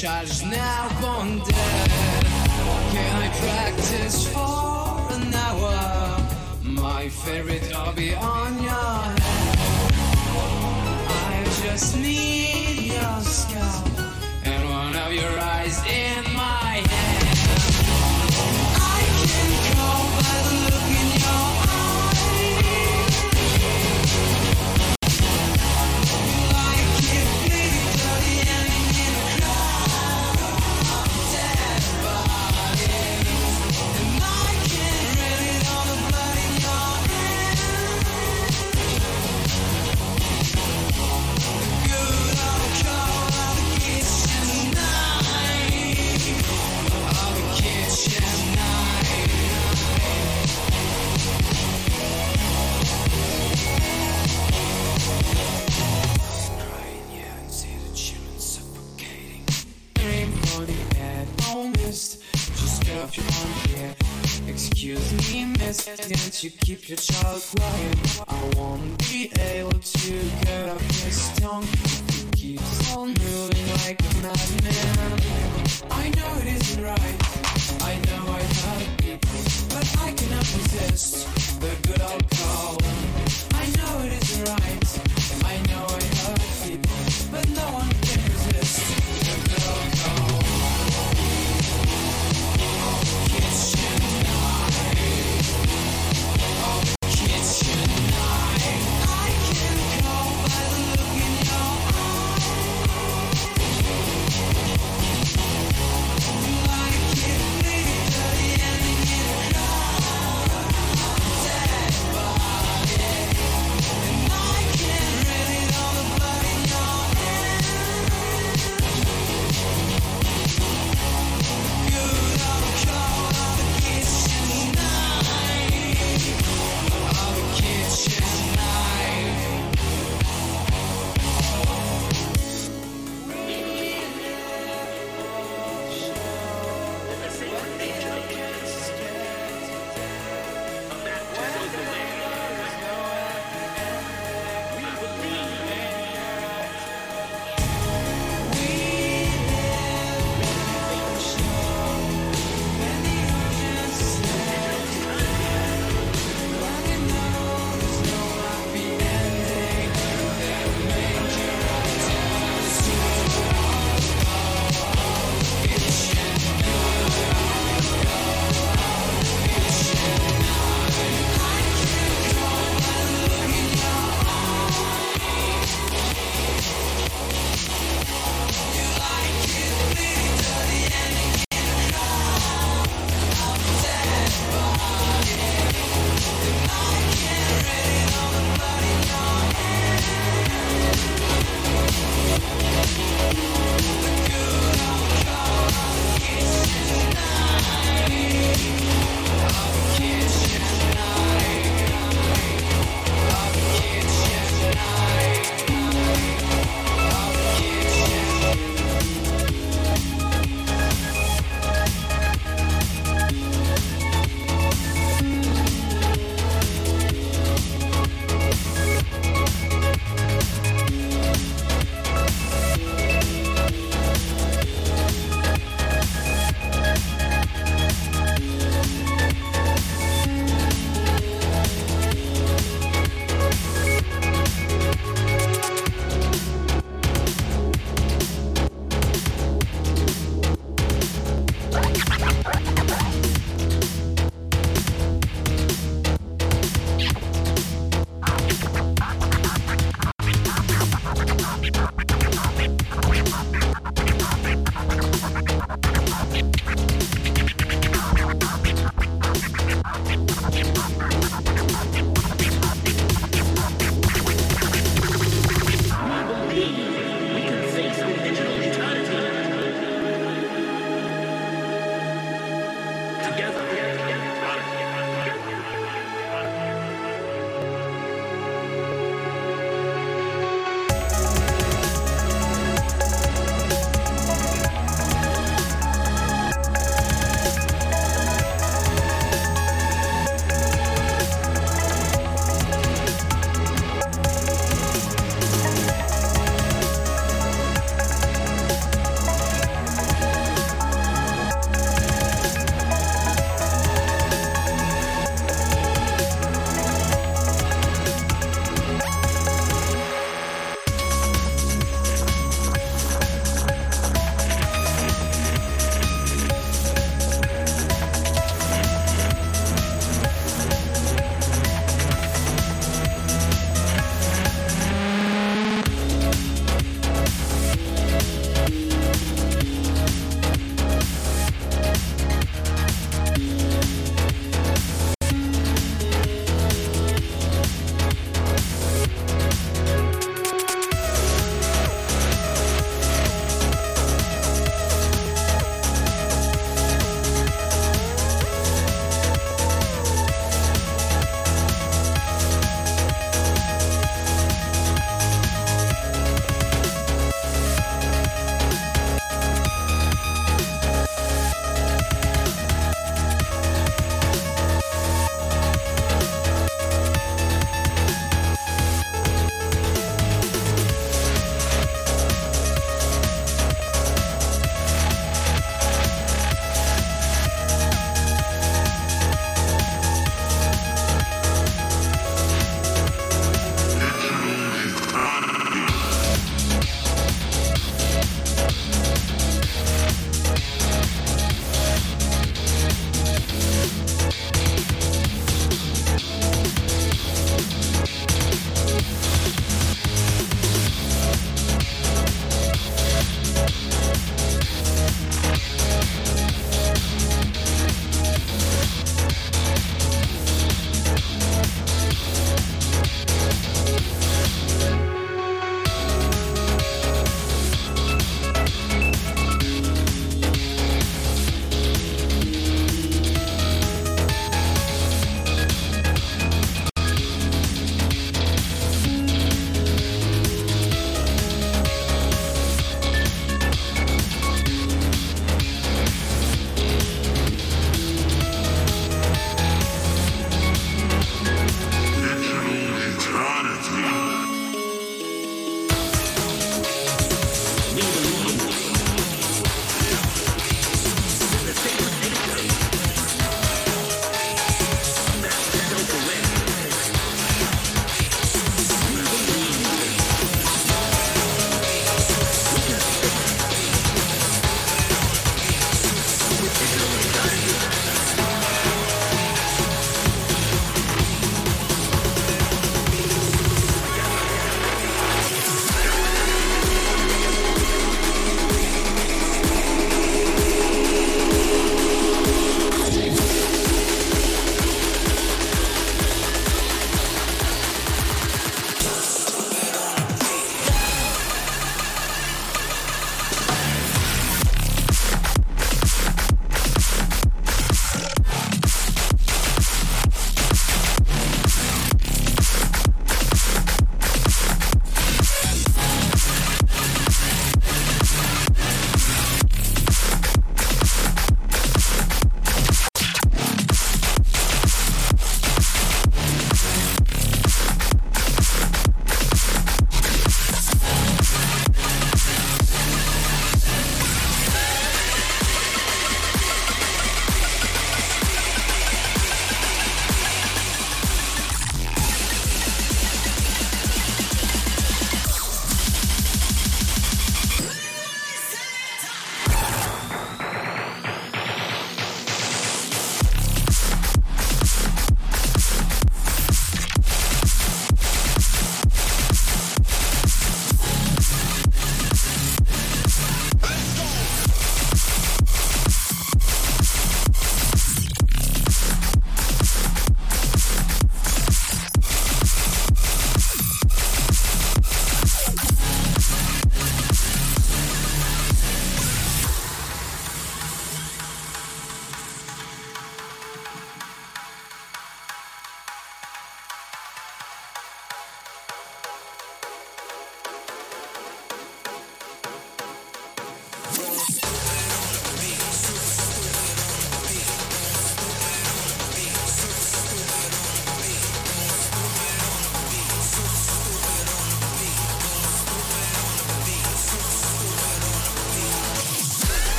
charge now gone dead. Can I practice for an hour? My favorite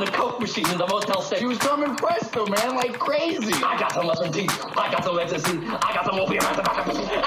the coke machine in the motel. She was coming presto, man, like crazy. I got some lesson teeth. I got some ecstasy. I got some opium.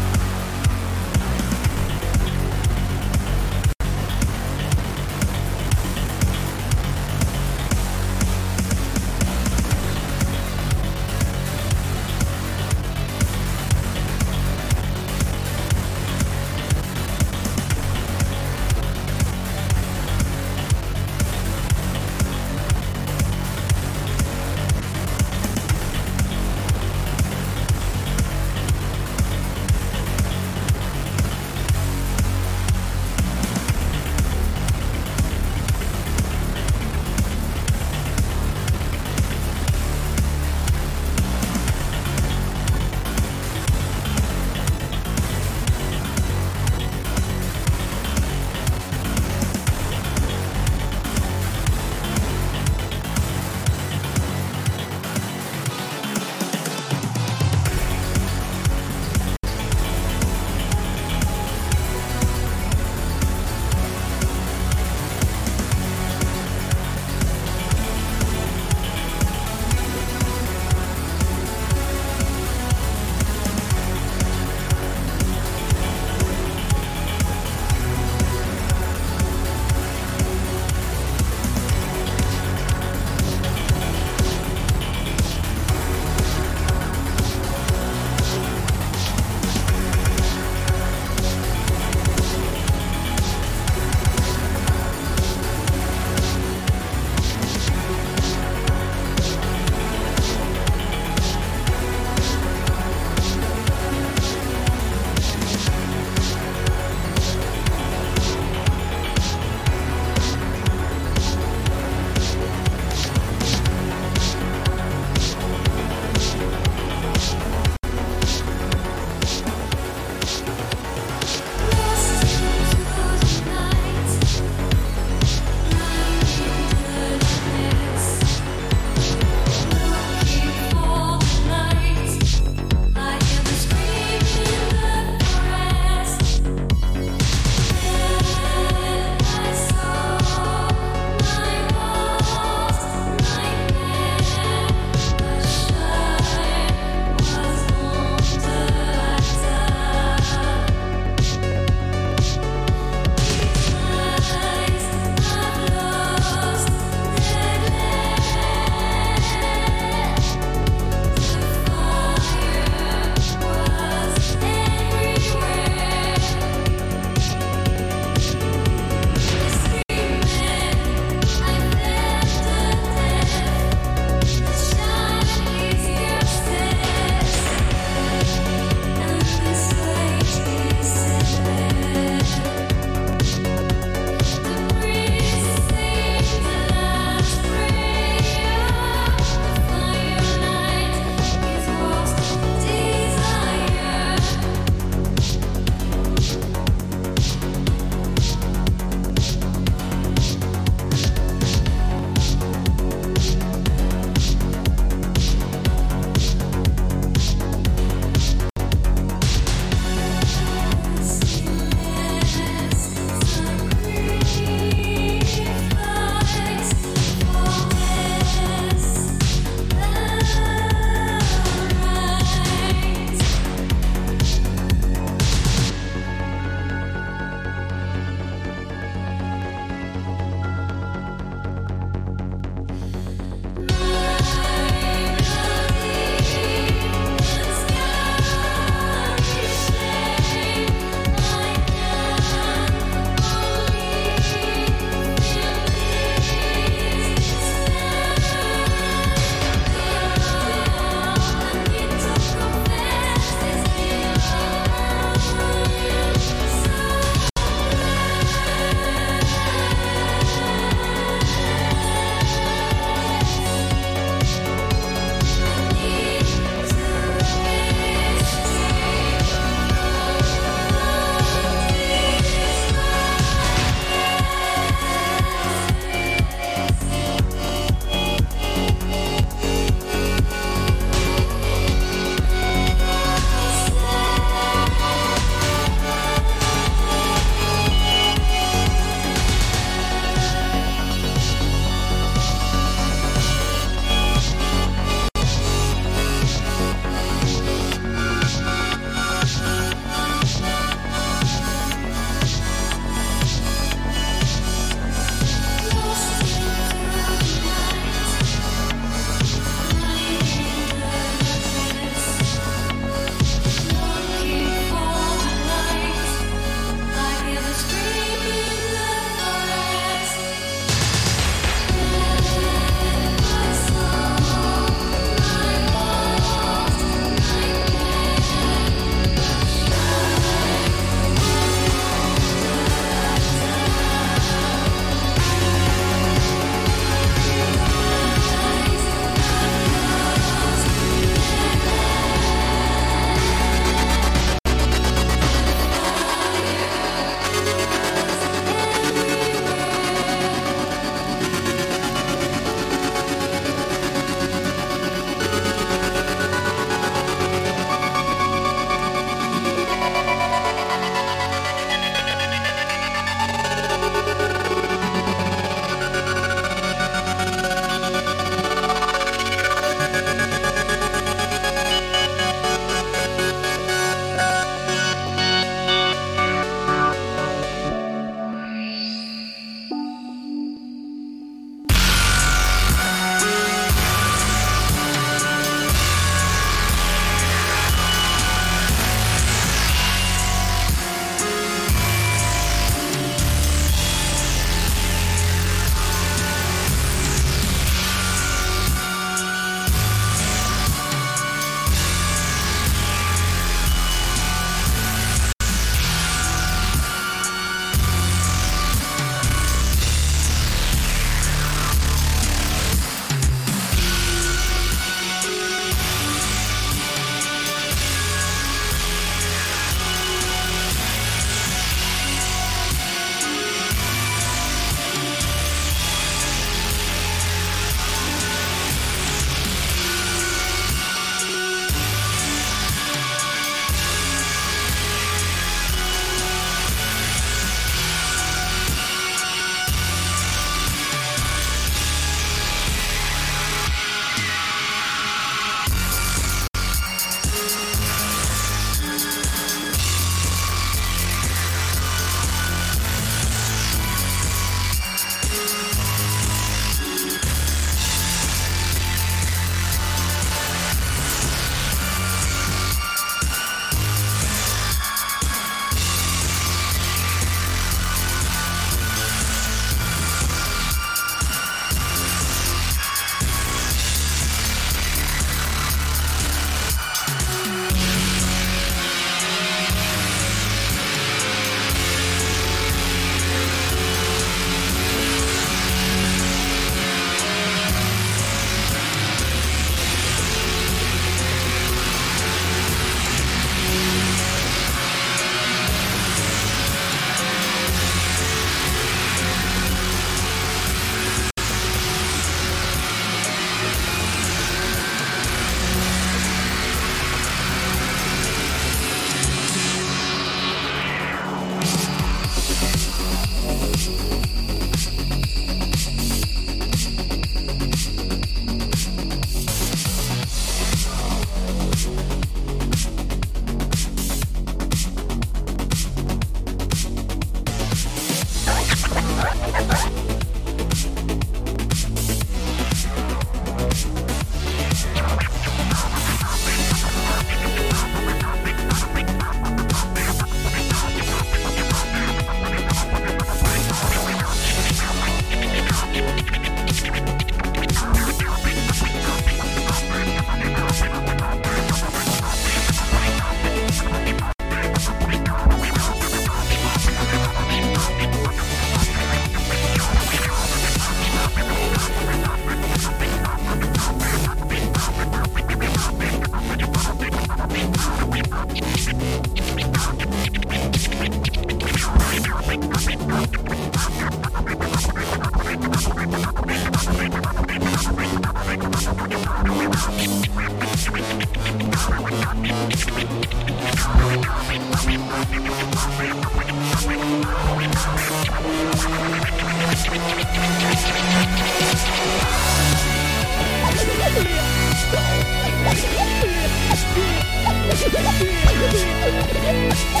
Eu sou o que eu Música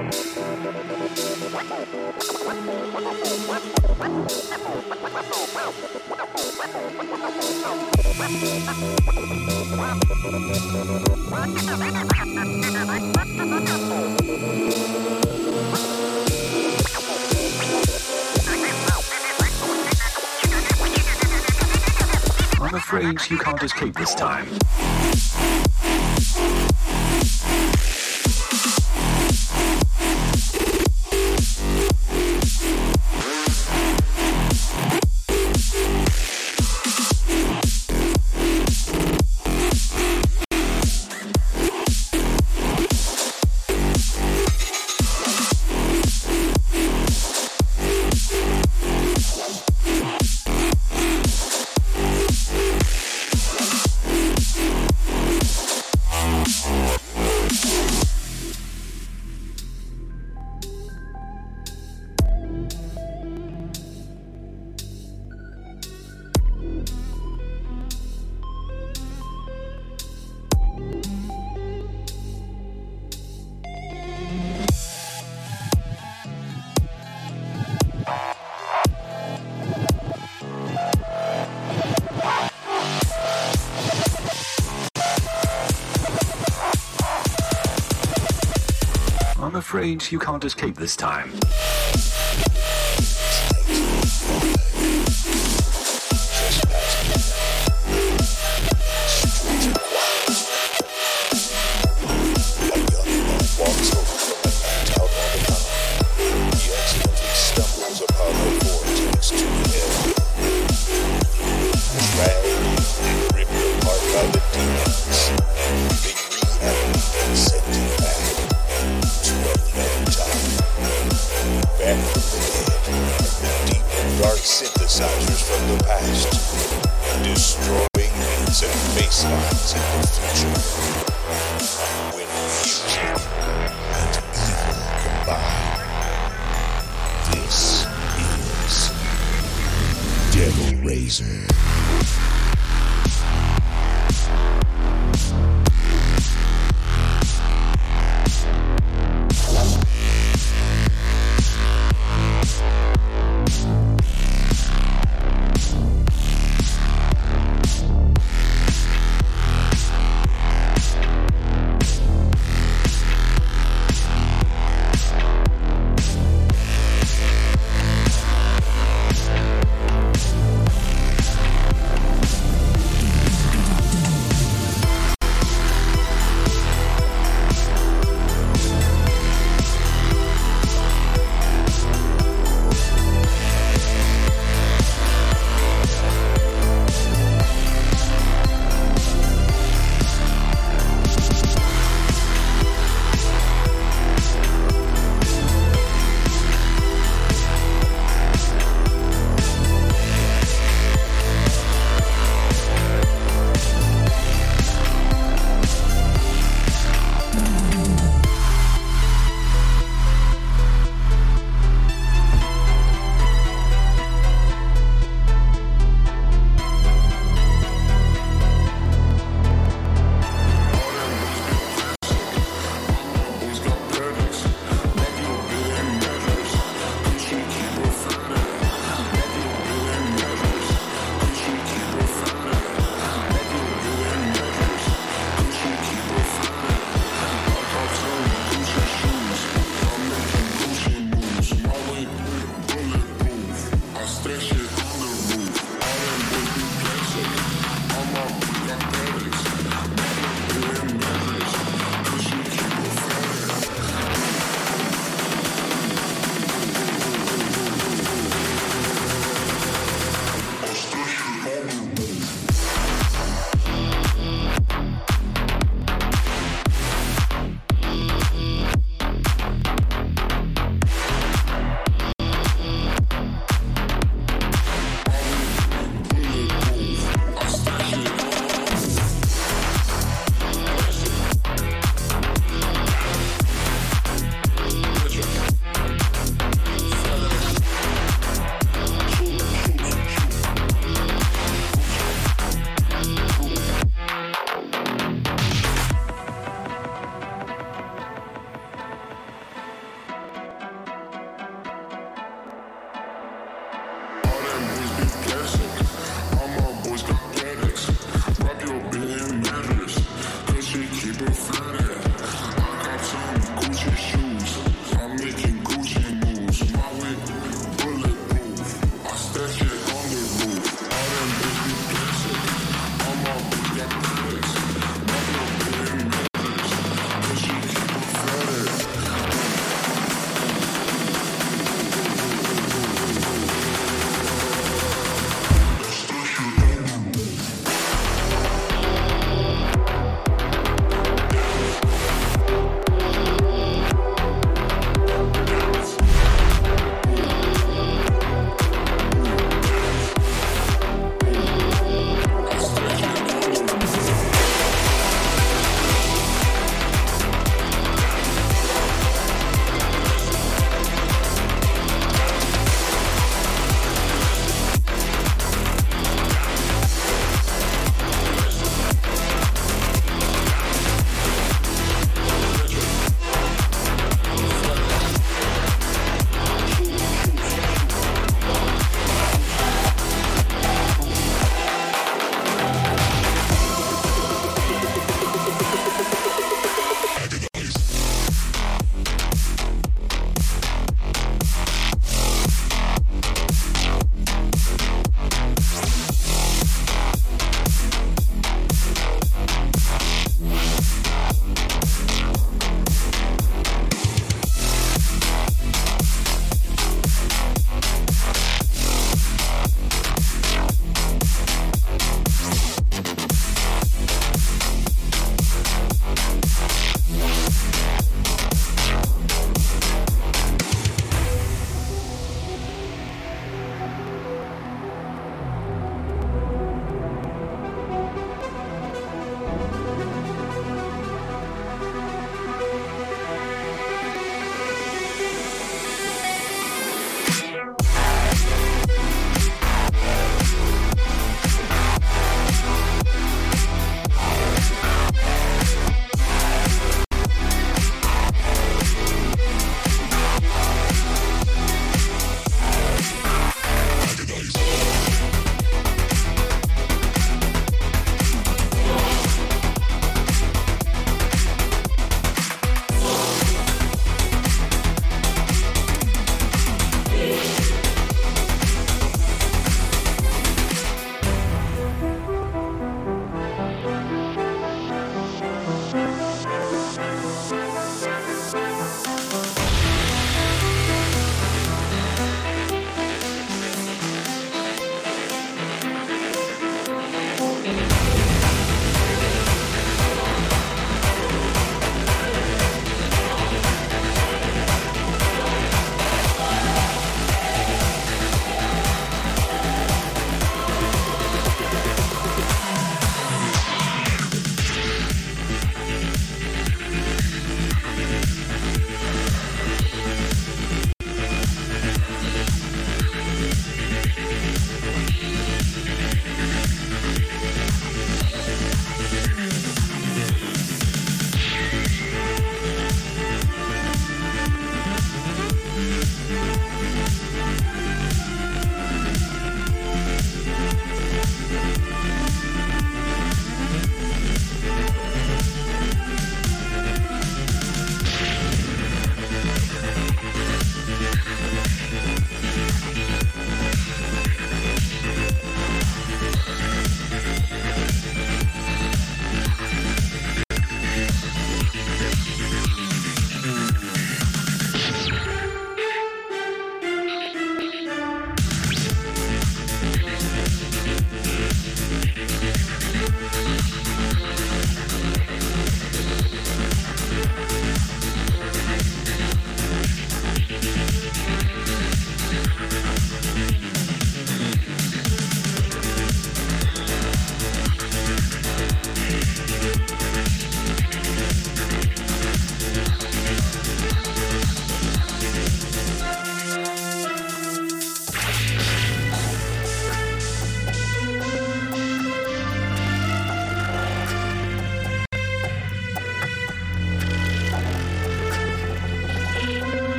I'm afraid you can't escape this time. You can't escape this time.